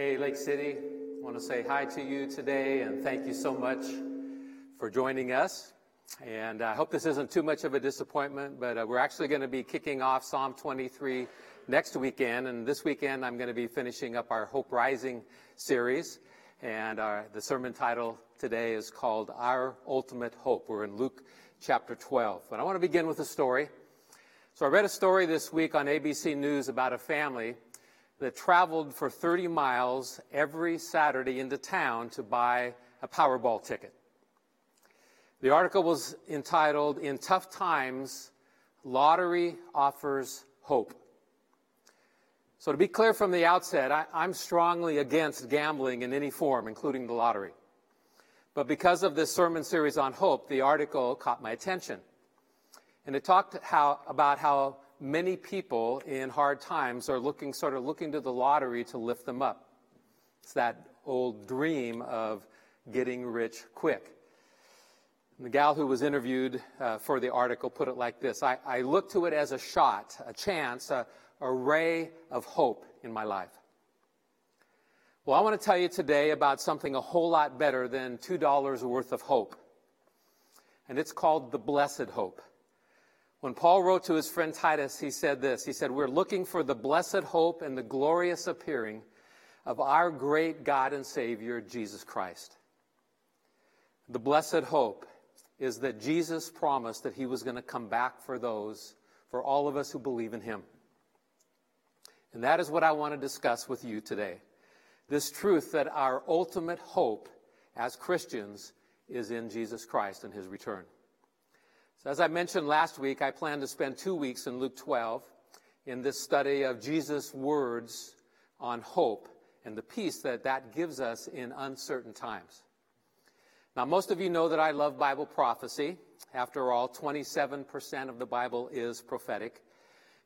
Hey, Lake City, I want to say hi to you today and thank you so much for joining us. And I hope this isn't too much of a disappointment, but uh, we're actually going to be kicking off Psalm 23 next weekend. And this weekend, I'm going to be finishing up our Hope Rising series. And our, the sermon title today is called Our Ultimate Hope. We're in Luke chapter 12. But I want to begin with a story. So I read a story this week on ABC News about a family that traveled for 30 miles every Saturday into town to buy a Powerball ticket. The article was entitled, In Tough Times, Lottery Offers Hope. So, to be clear from the outset, I, am strongly against gambling in any form, including the lottery. But because of this sermon series on hope, the article caught my attention. And it talked how, about how many people in hard times are looking, sort of looking to the lottery to lift them up. It's that old dream of getting rich quick. And the gal who was interviewed uh, for the article put it like this I, I look to it as a shot, a chance, a, a ray of hope in my life. Well, I want to tell you today about something a whole lot better than $2 worth of hope. And it's called the blessed hope. When Paul wrote to his friend Titus, he said this He said, We're looking for the blessed hope and the glorious appearing of our great God and Savior, Jesus Christ. The blessed hope is that Jesus promised that he was going to come back for those, for all of us who believe in him. And that is what I want to discuss with you today. This truth that our ultimate hope as Christians is in Jesus Christ and his return. So, as I mentioned last week, I plan to spend two weeks in Luke 12 in this study of Jesus' words on hope and the peace that that gives us in uncertain times. Now, most of you know that I love Bible prophecy. After all, 27% of the Bible is prophetic.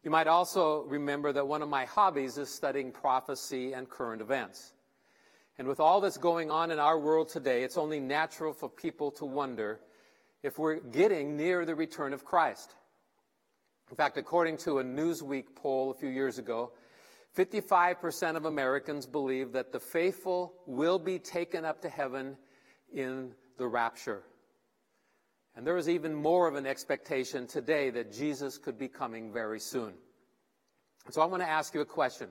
You might also remember that one of my hobbies is studying prophecy and current events. And with all that's going on in our world today, it's only natural for people to wonder if we're getting near the return of Christ. In fact, according to a Newsweek poll a few years ago, 55% of Americans believe that the faithful will be taken up to heaven in the rapture. And there is even more of an expectation today that Jesus could be coming very soon. So I want to ask you a question.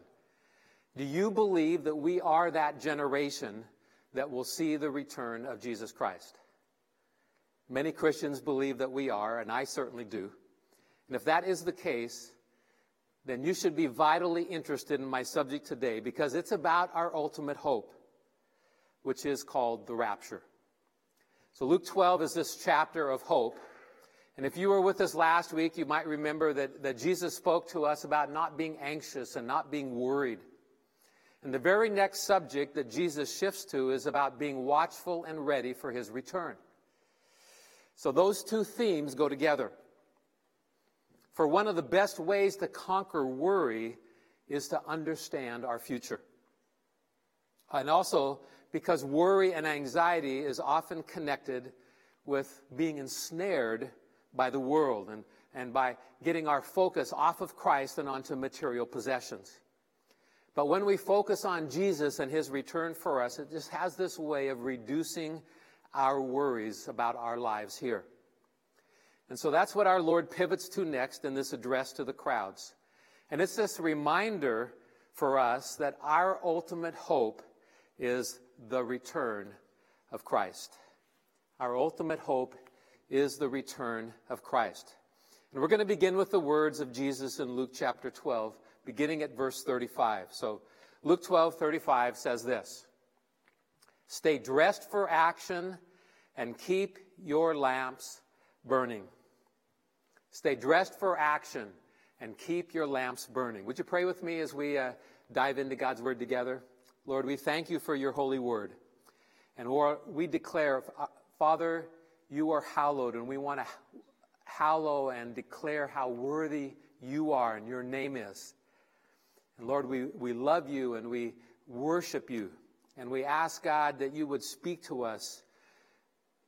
Do you believe that we are that generation that will see the return of Jesus Christ? Many Christians believe that we are, and I certainly do. And if that is the case, then you should be vitally interested in my subject today because it's about our ultimate hope, which is called the rapture. So, Luke 12 is this chapter of hope. And if you were with us last week, you might remember that, that Jesus spoke to us about not being anxious and not being worried. And the very next subject that Jesus shifts to is about being watchful and ready for his return. So those two themes go together. For one of the best ways to conquer worry is to understand our future. And also because worry and anxiety is often connected with being ensnared by the world and, and by getting our focus off of Christ and onto material possessions. But when we focus on Jesus and his return for us, it just has this way of reducing our worries about our lives here. And so that's what our Lord pivots to next in this address to the crowds. And it's this reminder for us that our ultimate hope is the return of Christ. Our ultimate hope is the return of Christ. And we're going to begin with the words of Jesus in Luke chapter 12, beginning at verse 35. So Luke 12, 35 says this Stay dressed for action and keep your lamps burning. Stay dressed for action and keep your lamps burning. Would you pray with me as we uh, dive into God's word together? Lord, we thank you for your holy word. And we declare, uh, Father, you are hallowed, and we want to hallow and declare how worthy you are and your name is. And Lord, we, we love you and we worship you. And we ask, God, that you would speak to us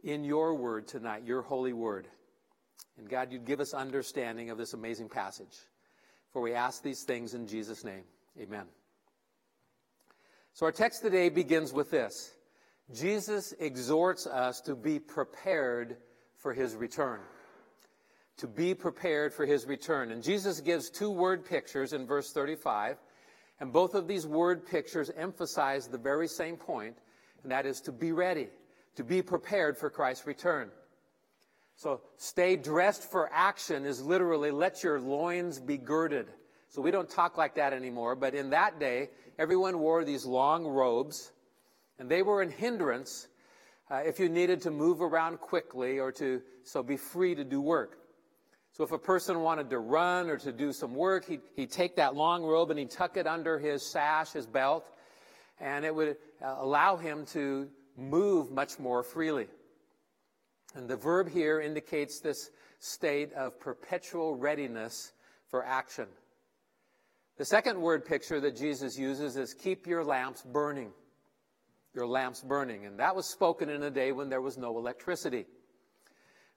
in your word tonight, your holy word. And God, you'd give us understanding of this amazing passage. For we ask these things in Jesus' name. Amen. So our text today begins with this Jesus exhorts us to be prepared for his return. To be prepared for his return. And Jesus gives two word pictures in verse 35. And both of these word pictures emphasize the very same point, and that is to be ready, to be prepared for Christ's return. So, stay dressed for action is literally let your loins be girded. So, we don't talk like that anymore, but in that day, everyone wore these long robes, and they were a hindrance uh, if you needed to move around quickly or to so be free to do work. So if a person wanted to run or to do some work, he'd, he'd take that long robe and he'd tuck it under his sash, his belt, and it would uh, allow him to move much more freely. And the verb here indicates this state of perpetual readiness for action. The second word picture that Jesus uses is keep your lamps burning. Your lamps burning. And that was spoken in a day when there was no electricity.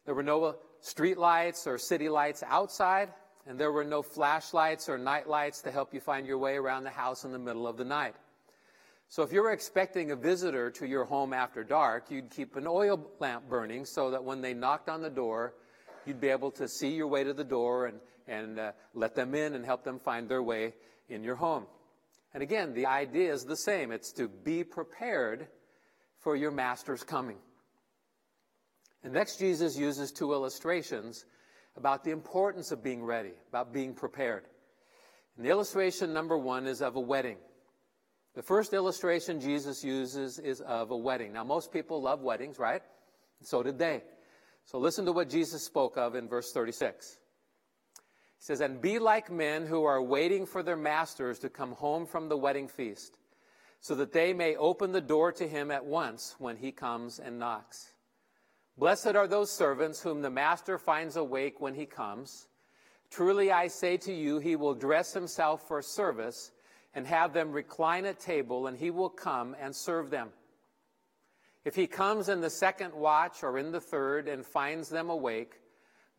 There were no street lights or city lights outside, and there were no flashlights or night lights to help you find your way around the house in the middle of the night. So if you were expecting a visitor to your home after dark, you'd keep an oil lamp burning so that when they knocked on the door, you'd be able to see your way to the door and, and uh, let them in and help them find their way in your home. And again, the idea is the same. It's to be prepared for your master's coming. And next, Jesus uses two illustrations about the importance of being ready, about being prepared. And the illustration number one is of a wedding. The first illustration Jesus uses is of a wedding. Now, most people love weddings, right? So did they. So listen to what Jesus spoke of in verse 36. He says, And be like men who are waiting for their masters to come home from the wedding feast, so that they may open the door to him at once when he comes and knocks. Blessed are those servants whom the master finds awake when he comes. Truly I say to you, he will dress himself for service and have them recline at table, and he will come and serve them. If he comes in the second watch or in the third and finds them awake,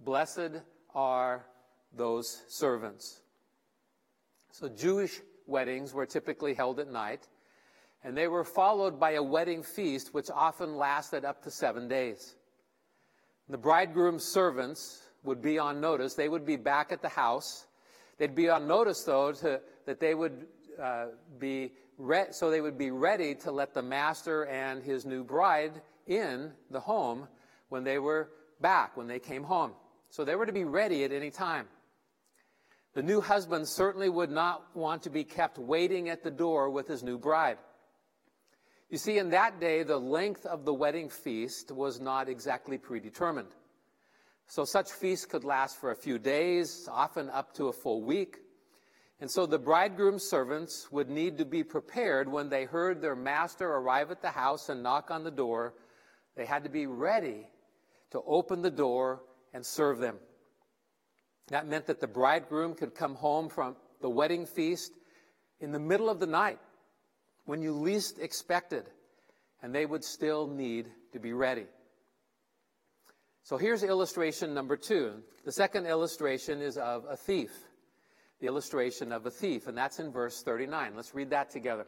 blessed are those servants. So Jewish weddings were typically held at night, and they were followed by a wedding feast which often lasted up to seven days. The bridegroom's servants would be on notice. They would be back at the house. They'd be on notice, though, to, that they would uh, be re- so they would be ready to let the master and his new bride in the home when they were back, when they came home. So they were to be ready at any time. The new husband certainly would not want to be kept waiting at the door with his new bride. You see, in that day, the length of the wedding feast was not exactly predetermined. So such feasts could last for a few days, often up to a full week. And so the bridegroom's servants would need to be prepared when they heard their master arrive at the house and knock on the door. They had to be ready to open the door and serve them. That meant that the bridegroom could come home from the wedding feast in the middle of the night when you least expected, and they would still need to be ready. So here's illustration number two. The second illustration is of a thief. The illustration of a thief, and that's in verse 39. Let's read that together.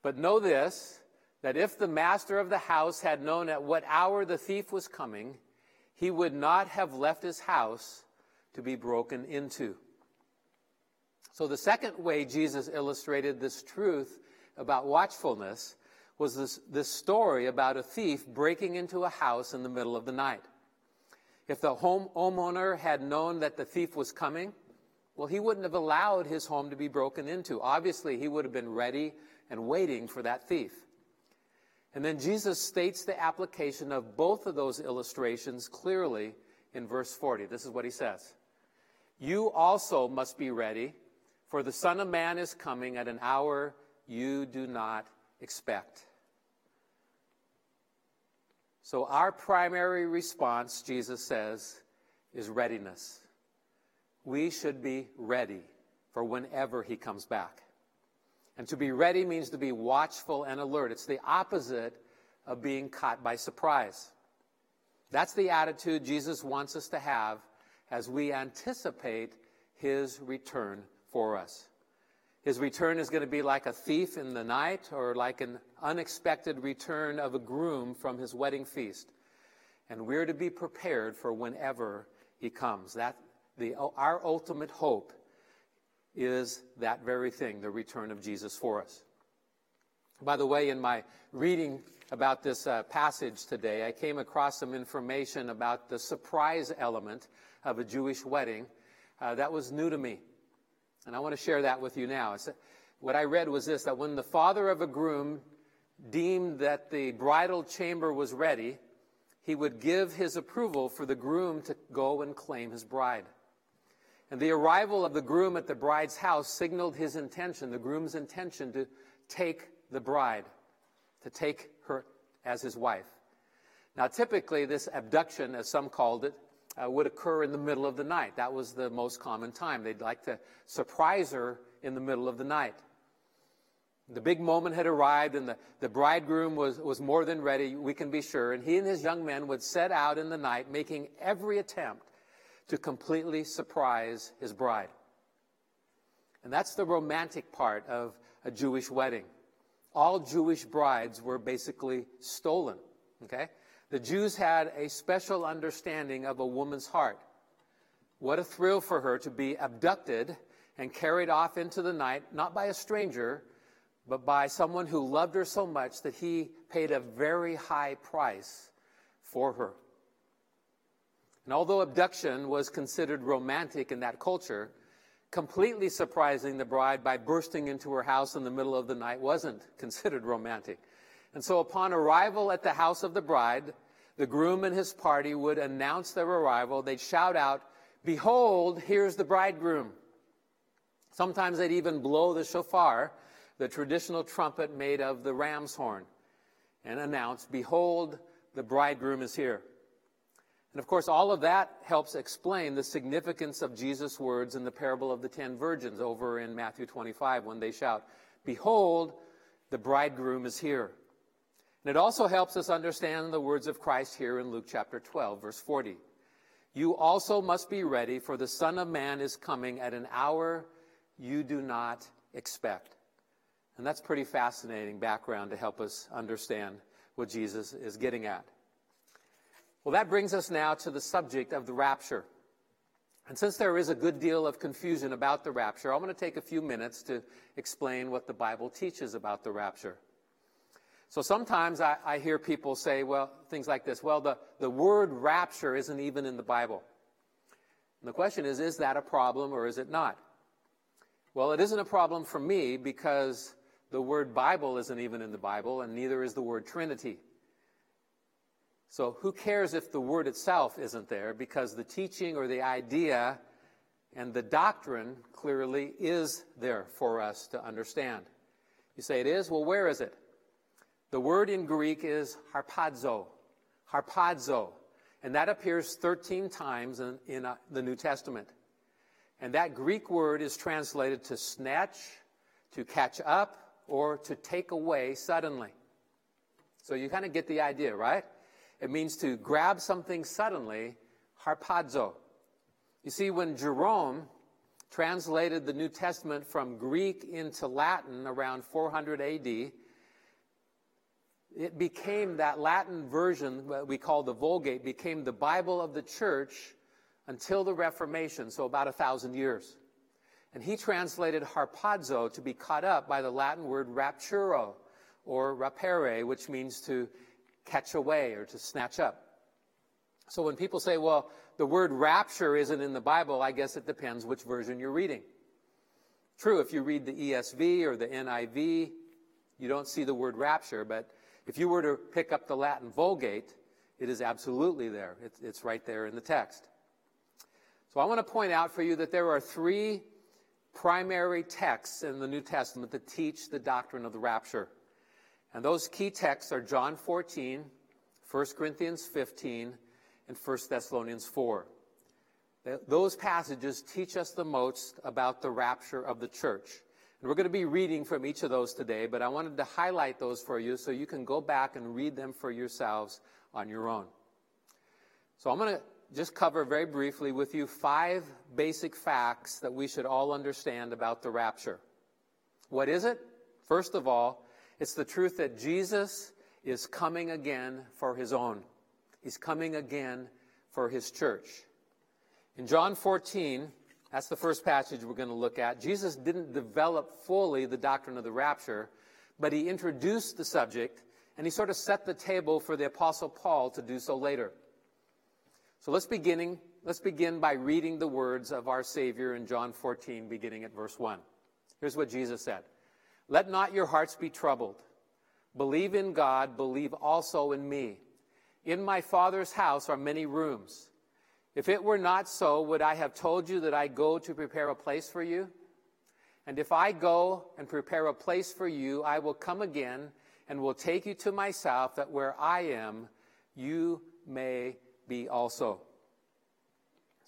But know this that if the master of the house had known at what hour the thief was coming, he would not have left his house to be broken into. So, the second way Jesus illustrated this truth about watchfulness was this, this story about a thief breaking into a house in the middle of the night. If the home, homeowner had known that the thief was coming, well, he wouldn't have allowed his home to be broken into. Obviously, he would have been ready and waiting for that thief. And then Jesus states the application of both of those illustrations clearly in verse 40. This is what he says You also must be ready for the Son of Man is coming at an hour you do not expect. So, our primary response, Jesus says, is readiness. We should be ready for whenever he comes back. And to be ready means to be watchful and alert. It's the opposite of being caught by surprise. That's the attitude Jesus wants us to have as we anticipate his return for us. His return is going to be like a thief in the night or like an unexpected return of a groom from his wedding feast. And we're to be prepared for whenever he comes. That the, our ultimate hope is that very thing, the return of Jesus for us. By the way, in my reading about this uh, passage today, I came across some information about the surprise element of a Jewish wedding uh, that was new to me. And I want to share that with you now. What I read was this that when the father of a groom deemed that the bridal chamber was ready, he would give his approval for the groom to go and claim his bride. And the arrival of the groom at the bride's house signaled his intention, the groom's intention, to take the bride, to take her as his wife. Now, typically, this abduction, as some called it, uh, would occur in the middle of the night. That was the most common time. They'd like to surprise her in the middle of the night. The big moment had arrived, and the, the bridegroom was, was more than ready, we can be sure. And he and his young men would set out in the night, making every attempt to completely surprise his bride. And that's the romantic part of a Jewish wedding. All Jewish brides were basically stolen. Okay? The Jews had a special understanding of a woman's heart. What a thrill for her to be abducted and carried off into the night, not by a stranger, but by someone who loved her so much that he paid a very high price for her. And although abduction was considered romantic in that culture, completely surprising the bride by bursting into her house in the middle of the night wasn't considered romantic. And so upon arrival at the house of the bride, the groom and his party would announce their arrival. They'd shout out, Behold, here's the bridegroom. Sometimes they'd even blow the shofar, the traditional trumpet made of the ram's horn, and announce, Behold, the bridegroom is here. And of course, all of that helps explain the significance of Jesus' words in the parable of the ten virgins over in Matthew 25 when they shout, Behold, the bridegroom is here. And it also helps us understand the words of Christ here in Luke chapter 12, verse 40. You also must be ready, for the Son of Man is coming at an hour you do not expect. And that's pretty fascinating background to help us understand what Jesus is getting at. Well, that brings us now to the subject of the rapture. And since there is a good deal of confusion about the rapture, I'm going to take a few minutes to explain what the Bible teaches about the rapture. So sometimes I, I, hear people say, well, things like this well, the, the word rapture isn't even in the Bible. And the question is, is that a problem or is it not? Well, it isn't a problem for me because the word Bible isn't even in the Bible, and neither is the word Trinity. So who cares if the word itself isn't there because the teaching or the idea and the doctrine clearly is there for us to understand. You say it is? Well, where is it? The word in Greek is harpazo. Harpazo. And that appears 13 times in, in uh, the New Testament. And that Greek word is translated to snatch, to catch up, or to take away suddenly. So you kind of get the idea, right? It means to grab something suddenly, harpazo. You see, when Jerome translated the New Testament from Greek into Latin around 400 AD, it became that Latin version, what we call the Vulgate, became the Bible of the church until the Reformation, so about a thousand years. And he translated harpazo to be caught up by the Latin word rapturo, or rapere, which means to catch away or to snatch up. So when people say, well, the word rapture isn't in the Bible, I guess it depends which version you're reading. True, if you read the ESV or the NIV, you don't see the word rapture, but if you were to pick up the Latin Vulgate, it is absolutely there. It's, it's right there in the text. So I want to point out for you that there are three primary texts in the New Testament that teach the doctrine of the rapture. And those key texts are John 14, 1 Corinthians 15, and 1 Thessalonians 4. Those passages teach us the most about the rapture of the church. And we're going to be reading from each of those today, but I wanted to highlight those for you so you can go back and read them for yourselves on your own. So I'm going to just cover very briefly with you five basic facts that we should all understand about the rapture. What is it? First of all, it's the truth that Jesus is coming again for his own. He's coming again for his church. In John 14, that's the first passage we're going to look at. Jesus didn't develop fully the doctrine of the rapture, but he introduced the subject and he sort of set the table for the apostle Paul to do so later. So let's beginning let's begin by reading the words of our Savior in John 14 beginning at verse 1. Here's what Jesus said. Let not your hearts be troubled. Believe in God, believe also in me. In my Father's house are many rooms. If it were not so, would I have told you that I go to prepare a place for you? And if I go and prepare a place for you, I will come again and will take you to myself, that where I am, you may be also.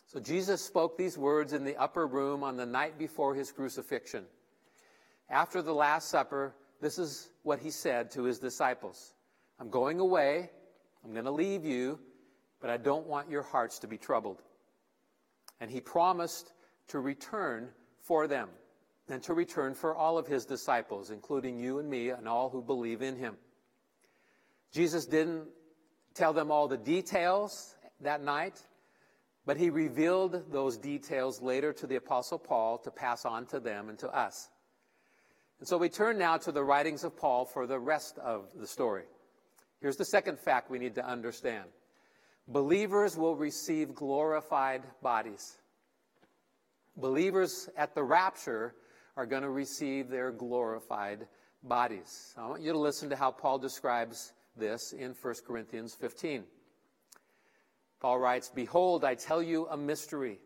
So Jesus spoke these words in the upper room on the night before his crucifixion. After the Last Supper, this is what he said to his disciples I'm going away, I'm going to leave you, but I don't want your hearts to be troubled. And he promised to return for them and to return for all of his disciples, including you and me and all who believe in him. Jesus didn't tell them all the details that night, but he revealed those details later to the Apostle Paul to pass on to them and to us. And so we turn now to the writings of Paul for the rest of the story. Here's the second fact we need to understand believers will receive glorified bodies. Believers at the rapture are going to receive their glorified bodies. I want you to listen to how Paul describes this in 1 Corinthians 15. Paul writes, Behold, I tell you a mystery.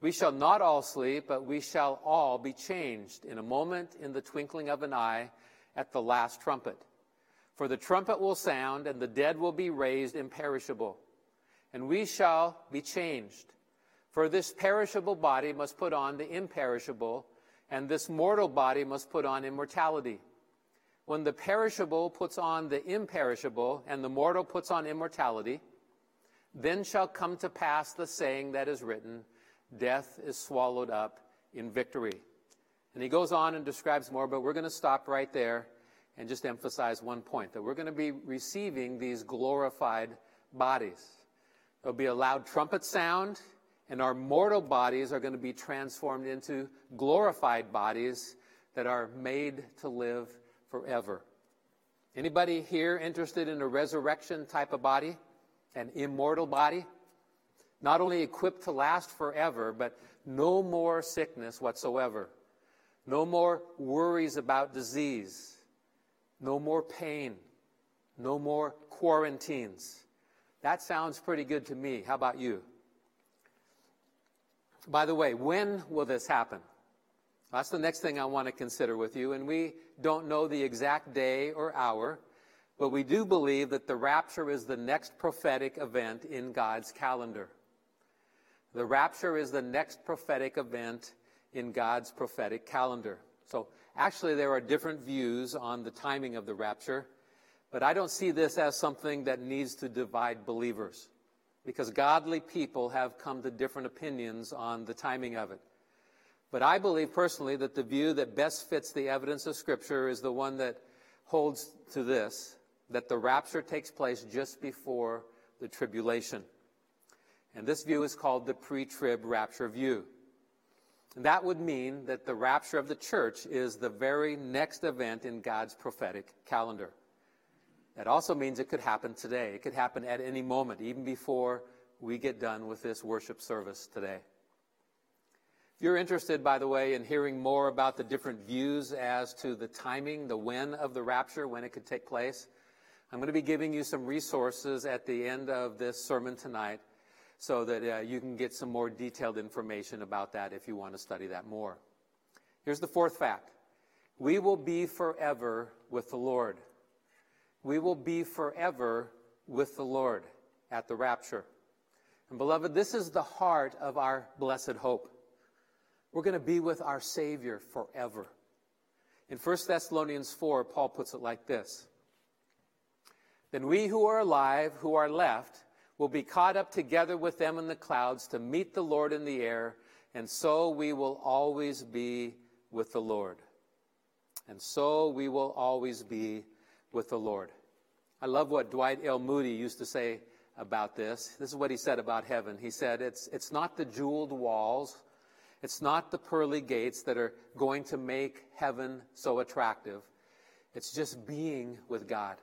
We shall not all sleep, but we shall all be changed in a moment, in the twinkling of an eye, at the last trumpet. For the trumpet will sound, and the dead will be raised imperishable, and we shall be changed. For this perishable body must put on the imperishable, and this mortal body must put on immortality. When the perishable puts on the imperishable, and the mortal puts on immortality, then shall come to pass the saying that is written Death is swallowed up in victory. And he goes on and describes more, but we're going to stop right there and just emphasize one point that we're going to be receiving these glorified bodies. There'll be a loud trumpet sound, and our mortal bodies are going to be transformed into glorified bodies that are made to live forever. Anybody here interested in a resurrection type of body? An immortal body? Not only equipped to last forever, but no more sickness whatsoever. No more worries about disease. No more pain. No more quarantines. That sounds pretty good to me. How about you? By the way, when will this happen? That's the next thing I want to consider with you. And we don't know the exact day or hour, but we do believe that the rapture is the next prophetic event in God's calendar. The rapture is the next prophetic event in God's prophetic calendar. So actually, there are different views on the timing of the rapture, but I don't see this as something that needs to divide believers because godly people have come to different opinions on the timing of it. But I believe personally that the view that best fits the evidence of Scripture is the one that holds to this that the rapture takes place just before the tribulation. And this view is called the pre trib rapture view. And that would mean that the rapture of the church is the very next event in God's prophetic calendar. That also means it could happen today. It could happen at any moment, even before we get done with this worship service today. If you're interested, by the way, in hearing more about the different views as to the timing, the when of the rapture, when it could take place, I'm going to be giving you some resources at the end of this sermon tonight so that uh, you can get some more detailed information about that if you want to study that more. Here's the fourth fact we will be forever with the Lord we will be forever with the Lord at the rapture. And beloved, this is the heart of our blessed hope. We're going to be with our Savior forever. In 1 Thessalonians 4, Paul puts it like this Then we who are alive, who are left, will be caught up together with them in the clouds to meet the Lord in the air, and so we will always be with the Lord. and so we will always be with the Lord. I love what Dwight L. Moody used to say about this. This is what he said about heaven. He said, It's, it's not the jeweled walls, it's not the pearly gates that are going to make heaven so attractive. It's just being with God.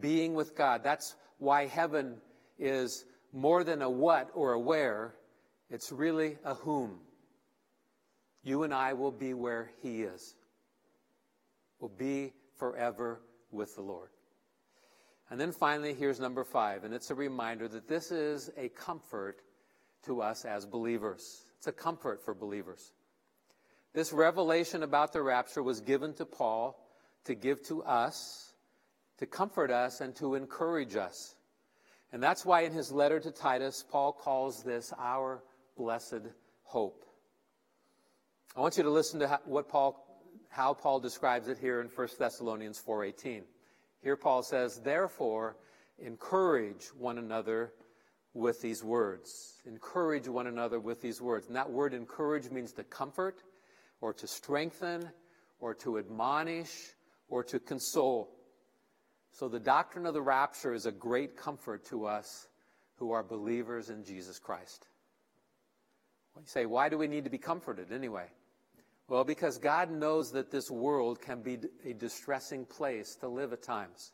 Being with God. That's why heaven is more than a what or a where, it's really a whom. You and I will be where He is. We'll be forever with the Lord. And then finally, here's number five, and it's a reminder that this is a comfort to us as believers. It's a comfort for believers. This revelation about the rapture was given to Paul to give to us, to comfort us, and to encourage us. And that's why in his letter to Titus, Paul calls this our blessed hope. I want you to listen to what Paul, how Paul describes it here in 1 Thessalonians 4.18. Here Paul says, Therefore, encourage one another with these words. Encourage one another with these words. And that word encourage means to comfort, or to strengthen, or to admonish, or to console. So the doctrine of the rapture is a great comfort to us who are believers in Jesus Christ. You say, why do we need to be comforted anyway? Well, because God knows that this world can be a distressing place to live at times.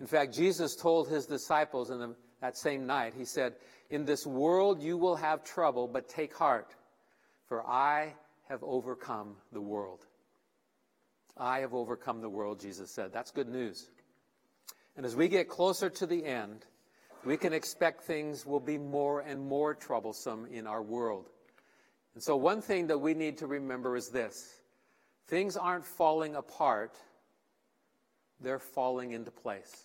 In fact, Jesus told his disciples in the, that same night, he said, In this world you will have trouble, but take heart, for I have overcome the world. I have overcome the world, Jesus said. That's good news. And as we get closer to the end, we can expect things will be more and more troublesome in our world. And so, one thing that we need to remember is this things aren't falling apart, they're falling into place.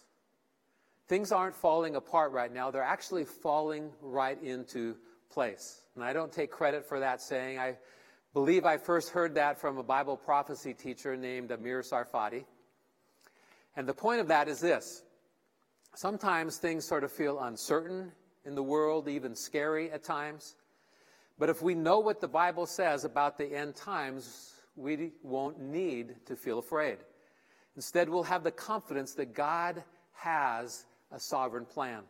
Things aren't falling apart right now, they're actually falling right into place. And I don't take credit for that saying. I believe I first heard that from a Bible prophecy teacher named Amir Tsarfati. And the point of that is this sometimes things sort of feel uncertain in the world, even scary at times. But if we know what the Bible says about the end times, we won't need to feel afraid. Instead, we'll have the confidence that God has a sovereign plan.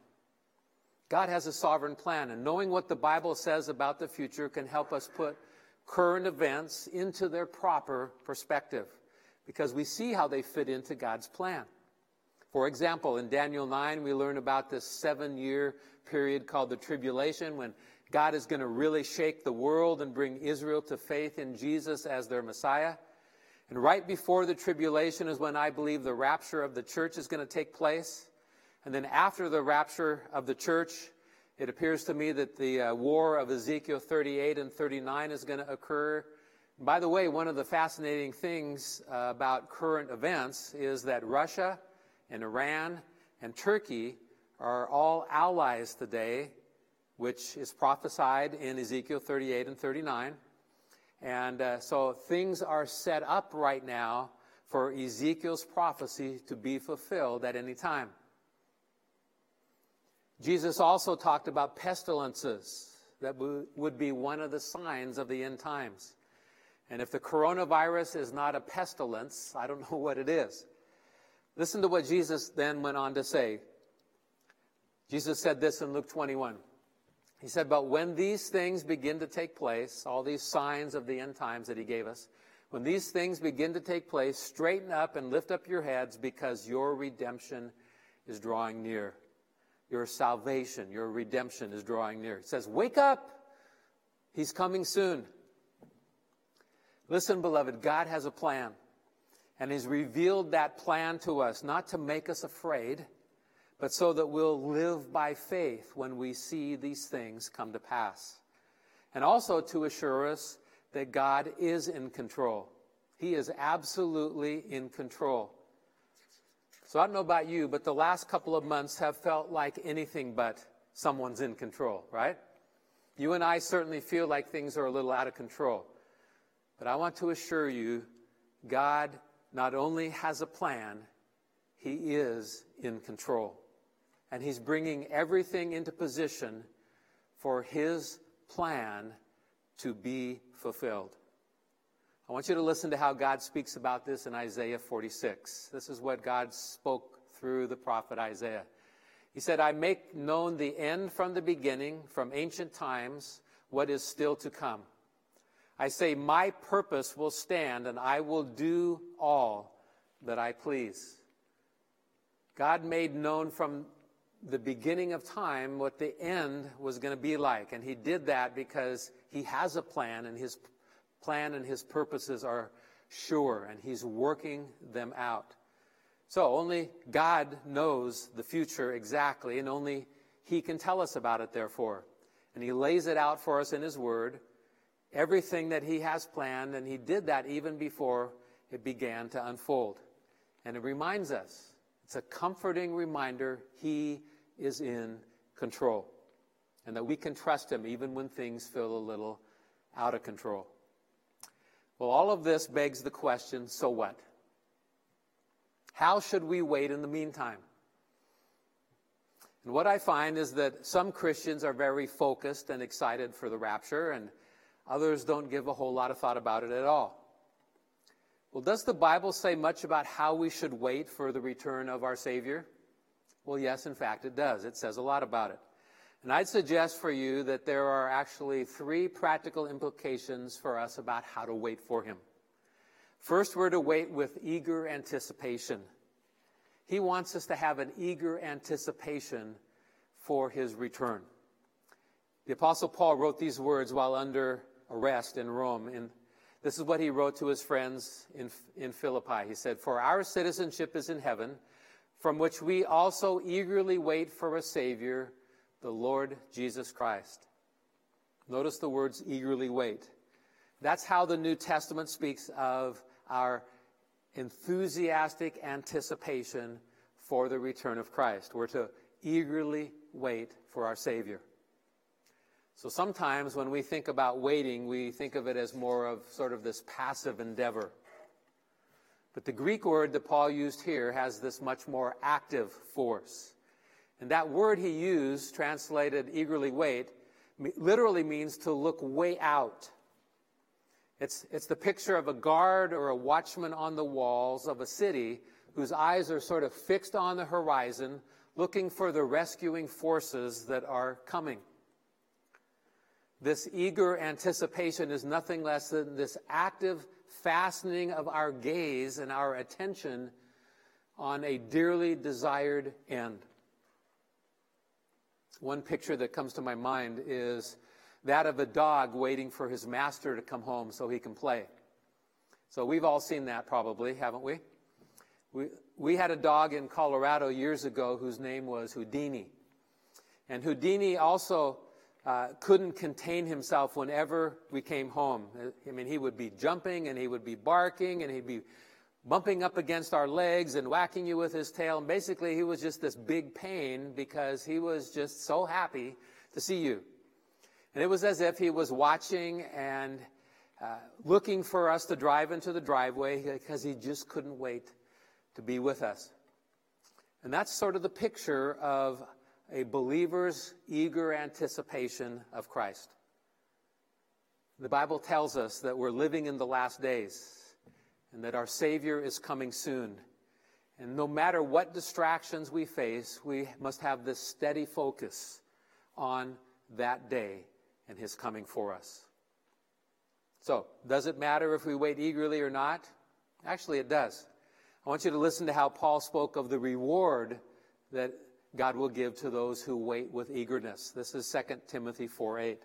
God has a sovereign plan, and knowing what the Bible says about the future can help us put current events into their proper perspective because we see how they fit into God's plan. For example, in Daniel 9, we learn about this seven year period called the tribulation when God is going to really shake the world and bring Israel to faith in Jesus as their Messiah. And right before the tribulation is when I believe the rapture of the church is going to take place. And then after the rapture of the church, it appears to me that the uh, war of Ezekiel 38 and 39 is going to occur. By the way, one of the fascinating things uh, about current events is that Russia and Iran and Turkey are all allies today which is prophesied in Ezekiel 38 and 39. And uh, so things are set up right now for Ezekiel's prophecy to be fulfilled at any time. Jesus also talked about pestilences that would be one of the signs of the end times. And if the coronavirus is not a pestilence, I don't know what it is. Listen to what Jesus then went on to say. Jesus said this in Luke 21. He said, But when these things begin to take place, all these signs of the end times that he gave us, when these things begin to take place, straighten up and lift up your heads because your redemption is drawing near. Your salvation, your redemption is drawing near. He says, Wake up! He's coming soon. Listen, beloved, God has a plan. And He's revealed that plan to us, not to make us afraid but so that we'll live by faith when we see these things come to pass. And also to assure us that God is in control. He is absolutely in control. So I don't know about you, but the last couple of months have felt like anything but someone's in control, right? You and I certainly feel like things are a little out of control. But I want to assure you, God not only has a plan, He is in control and he's bringing everything into position for his plan to be fulfilled. I want you to listen to how God speaks about this in Isaiah 46. This is what God spoke through the prophet Isaiah. He said, I make known the end from the beginning, from ancient times, what is still to come. I say, My purpose will stand, and I will do all that I please. God made known from the beginning of time what the end was going to be like. And he did that because he has a plan, and his plan and his purposes are sure, and he's working them out. So only God knows the future exactly, and only he can tell us about it, therefore. And he lays it out for us in his word, everything that he has planned, and he did that even before it began to unfold. And it reminds us, it's a comforting reminder, he is in control. And that we can trust him even when things feel a little out of control. Well, all of this begs the question so what? How should we wait in the meantime? And what I find is that some Christians are very focused and excited for the rapture, and others don't give a whole lot of thought about it at all. Well, does the Bible say much about how we should wait for the return of our Savior? Well, yes, in fact, it does. It says a lot about it. And I'd suggest for you that there are actually three practical implications for us about how to wait for Him. First, we're to wait with eager anticipation. He wants us to have an eager anticipation for His return. The Apostle Paul wrote these words while under arrest in Rome. And this is what he wrote to his friends in, in Philippi. He said, For our citizenship is in heaven from which we also eagerly wait for a Savior, the Lord Jesus Christ. Notice the words eagerly wait. That's how the New Testament speaks of our enthusiastic anticipation for the return of Christ. We're to eagerly wait for our Savior. So sometimes when we think about waiting, we think of it as more of sort of this passive endeavor. But the Greek word that Paul used here has this much more active force. And that word he used, translated eagerly wait, literally means to look way out. It's, it's the picture of a guard or a watchman on the walls of a city whose eyes are sort of fixed on the horizon, looking for the rescuing forces that are coming. This eager anticipation is nothing less than this active fastening of our gaze and our attention on a dearly desired end. One picture that comes to my mind is that of a dog waiting for his master to come home so he can play. So we've all seen that probably, haven't we? We, we had a dog in Colorado years ago whose name was Houdini. And Houdini also uh, couldn't contain himself whenever we came home. I mean, he would be jumping and he would be barking and he'd be bumping up against our legs and whacking you with his tail. And basically, he was just this big pain because he was just so happy to see you. And it was as if he was watching and uh, looking for us to drive into the driveway because he just couldn't wait to be with us. And that's sort of the picture of a believer's eager anticipation of Christ. The Bible tells us that we're living in the last days and that our Savior is coming soon. And no matter what distractions we face, we must have this steady focus on that day and His coming for us. So, does it matter if we wait eagerly or not? Actually, it does. I want you to listen to how Paul spoke of the reward that God will give to those who wait with eagerness. This is 2 Timothy 4 8.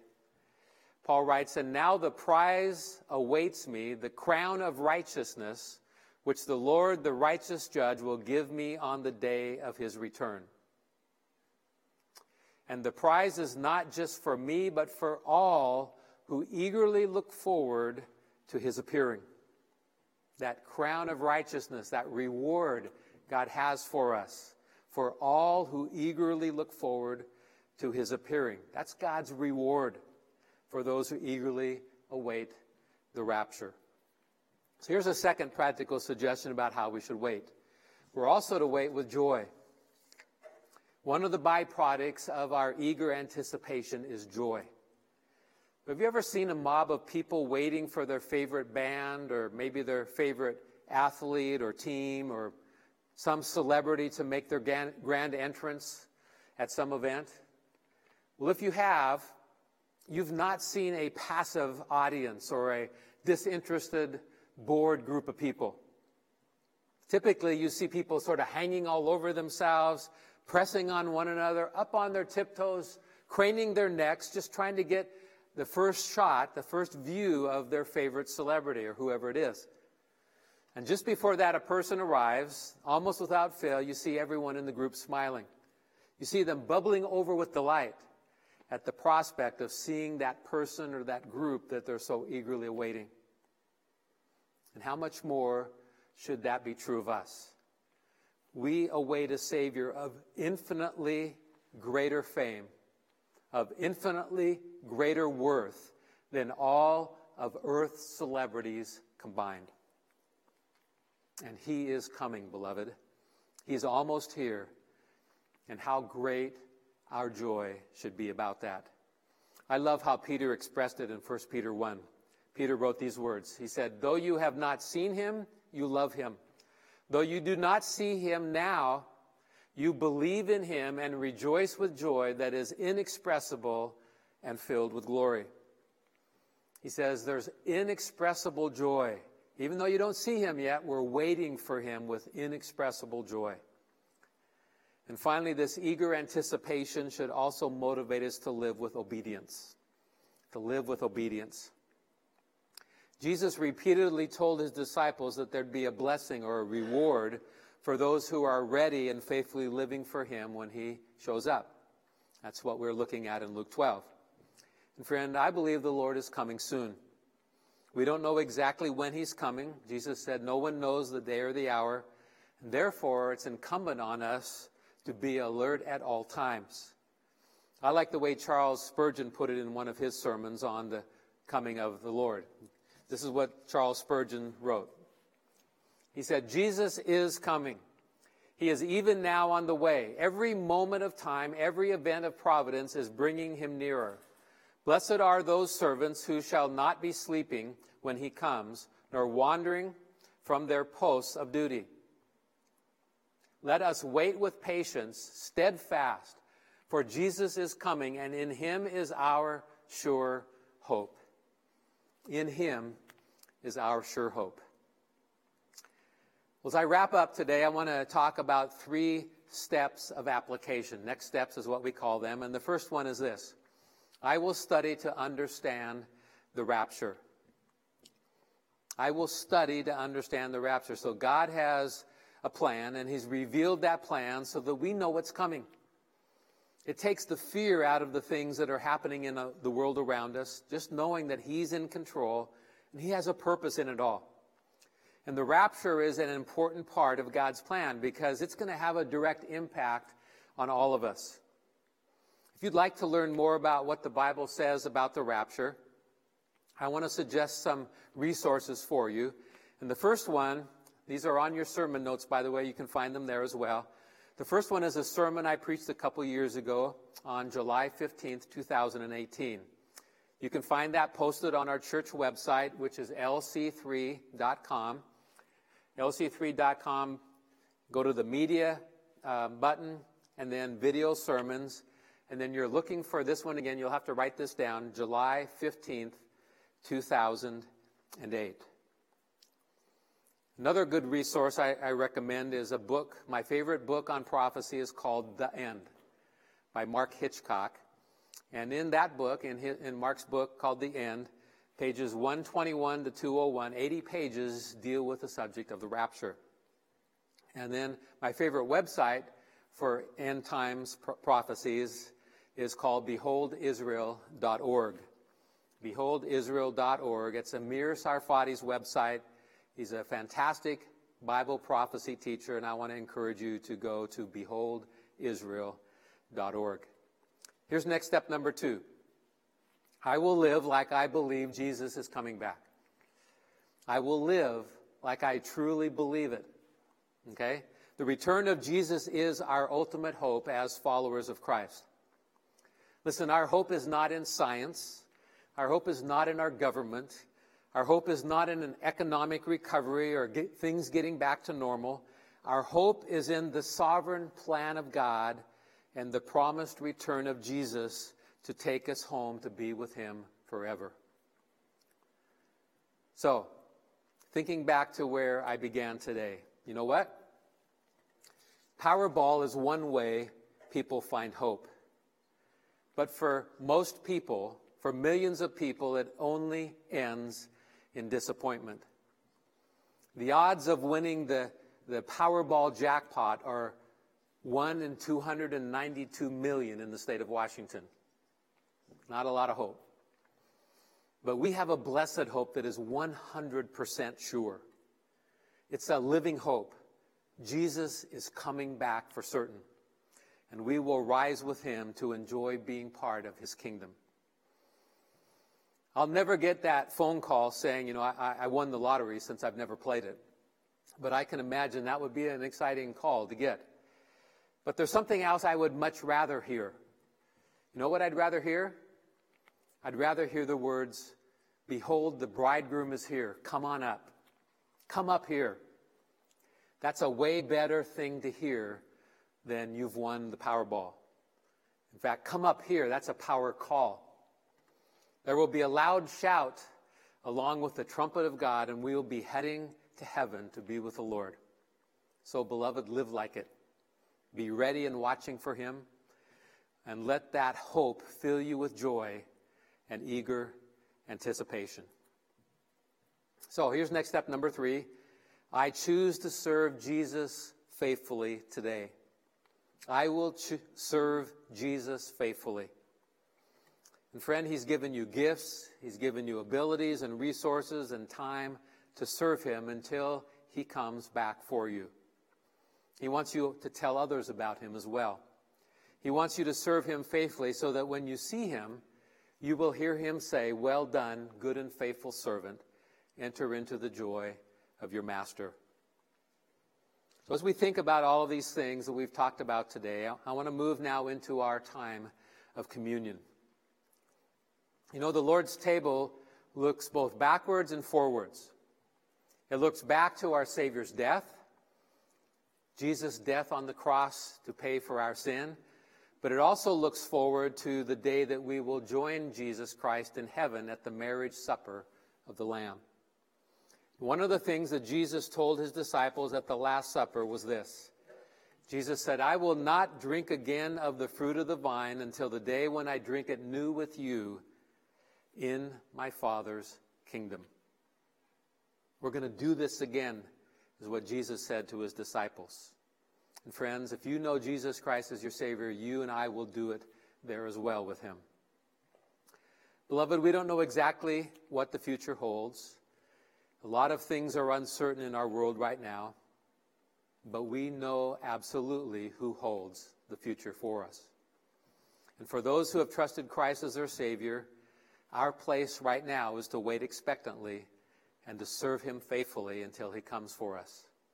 Paul writes, And now the prize awaits me, the crown of righteousness, which the Lord, the righteous judge, will give me on the day of his return. And the prize is not just for me, but for all who eagerly look forward to his appearing. That crown of righteousness, that reward God has for us for all who eagerly look forward to his appearing. That's God's reward for those who eagerly await the rapture. So here's a second practical suggestion about how we should wait. We're also to wait with joy. One of the byproducts of our eager anticipation is joy. Have you ever seen a mob of people waiting for their favorite band or maybe their favorite athlete or team or some celebrity to make their grand entrance at some event? Well, if you have, you've not seen a passive audience or a disinterested, bored group of people. Typically, you see people sort of hanging all over themselves, pressing on one another, up on their tiptoes, craning their necks, just trying to get the first shot, the first view of their favorite celebrity or whoever it is. And just before that, a person arrives, almost without fail, you see everyone in the group smiling. You see them bubbling over with delight at the prospect of seeing that person or that group that they're so eagerly awaiting. And how much more should that be true of us? We await a Savior of infinitely greater fame, of infinitely greater worth than all of earth's celebrities combined. And He is coming, beloved. He's almost here. And how great our joy should be about that. I love how Peter expressed it in 1 Peter 1. Peter wrote these words. He said, Though you have not seen him, you love him. Though you do not see him now, you believe in him and rejoice with joy that is inexpressible and filled with glory. He says there's inexpressible joy. Even though you don't see him yet, we're waiting for him with inexpressible joy. And finally, this eager anticipation should also motivate us to live with obedience. To live with obedience. Jesus repeatedly told his disciples that there'd be a blessing or a reward for those who are ready and faithfully living for him when he shows up. That's what we're looking at in Luke 12. And friend, I believe the Lord is coming soon. We don't know exactly when he's coming. Jesus said, No one knows the day or the hour. And therefore, it's incumbent on us to be alert at all times. I like the way Charles Spurgeon put it in one of his sermons on the coming of the Lord. This is what Charles Spurgeon wrote. He said, Jesus is coming. He is even now on the way. Every moment of time, every event of providence is bringing him nearer. Blessed are those servants who shall not be sleeping when he comes, nor wandering from their posts of duty. Let us wait with patience, steadfast, for Jesus is coming, and in him is our sure hope. In him is our sure hope. Well, as I wrap up today, I want to talk about three steps of application. Next steps is what we call them. And the first one is this I will study to understand the rapture. I will study to understand the rapture. So God has a plan, and He's revealed that plan so that we know what's coming. It takes the fear out of the things that are happening in uh, the world around us, just knowing that He's in control and He has a purpose in it all. And the rapture is an important part of God's plan because it's going to have a direct impact on all of us. If you'd like to learn more about what the Bible says about the rapture, I want to suggest some resources for you. And the first one, these are on your sermon notes, by the way, you can find them there as well. The first one is a sermon I preached a couple years ago on July 15th, 2018. You can find that posted on our church website, which is lc3.com. lc3.com, go to the media uh, button and then video sermons. And then you're looking for this one again. You'll have to write this down July 15th, 2008. Another good resource I, I, recommend is a book. My favorite book on prophecy is called The End by Mark Hitchcock. And in that book, in, his, in Mark's book called The End, pages 121 to 201, 80 pages deal with the subject of the rapture. And then my favorite website for end times pro- prophecies is called beholdisrael.org. Beholdisrael.org. It's Amir Tsarfati's website. He's a fantastic Bible prophecy teacher, and I want to encourage you to go to beholdisrael.org. Here's next step number two I will live like I believe Jesus is coming back. I will live like I truly believe it. Okay? The return of Jesus is our ultimate hope as followers of Christ. Listen, our hope is not in science. Our hope is not in our government. Our hope is not in an economic recovery or get things getting back to normal. Our hope is in the sovereign plan of God and the promised return of Jesus to take us home to be with Him forever. So, thinking back to where I began today, you know what? Powerball is one way people find hope. But for most people, for millions of people, it only ends in disappointment. The odds of winning the, the Powerball jackpot are 1 in 292 million in the state of Washington. Not a lot of hope. But we have a blessed hope that is 100% sure. It's a living hope. Jesus is coming back for certain. And we will rise with him to enjoy being part of his kingdom. I'll never get that phone call saying, you know, I, I won the lottery since I've never played it. But I can imagine that would be an exciting call to get. But there's something else I would much rather hear. You know what I'd rather hear? I'd rather hear the words, Behold, the bridegroom is here. Come on up. Come up here. That's a way better thing to hear than you've won the Powerball. In fact, come up here. That's a power call. There will be a loud shout along with the trumpet of God, and we will be heading to heaven to be with the Lord. So, beloved, live like it. Be ready and watching for Him, and let that hope fill you with joy and eager anticipation. So, here's next step number three I choose to serve Jesus faithfully today. I will ch- serve Jesus faithfully. And friend, He's given you gifts, He's given you abilities and resources and time to serve Him until He comes back for you. He wants you to tell others about Him as well. He wants you to serve Him faithfully so that when you see Him, you will hear Him say, Well done, good and faithful servant. Enter into the joy of your Master. So, as we think about all of these things that we've talked about today, I, I want to move now into our time of communion. You know, the Lord's table looks both backwards and forwards. It looks back to our Savior's death, Jesus' death on the cross to pay for our sin, but it also looks forward to the day that we will join Jesus Christ in heaven at the marriage supper of the Lamb. One of the things that Jesus told his disciples at the Last Supper was this Jesus said, I will not drink again of the fruit of the vine until the day when I drink it new with you in my Father's kingdom. We're going to do this again, is what Jesus said to his disciples. And friends, if you know Jesus Christ as your Savior, you and I will do it there as well with him. Beloved, we don't know exactly what the future holds. A lot of things are uncertain in our world right now, but we know absolutely who holds the future for us. And for those who have trusted Christ as their Savior, our place right now is to wait expectantly and to serve Him faithfully until He comes for us.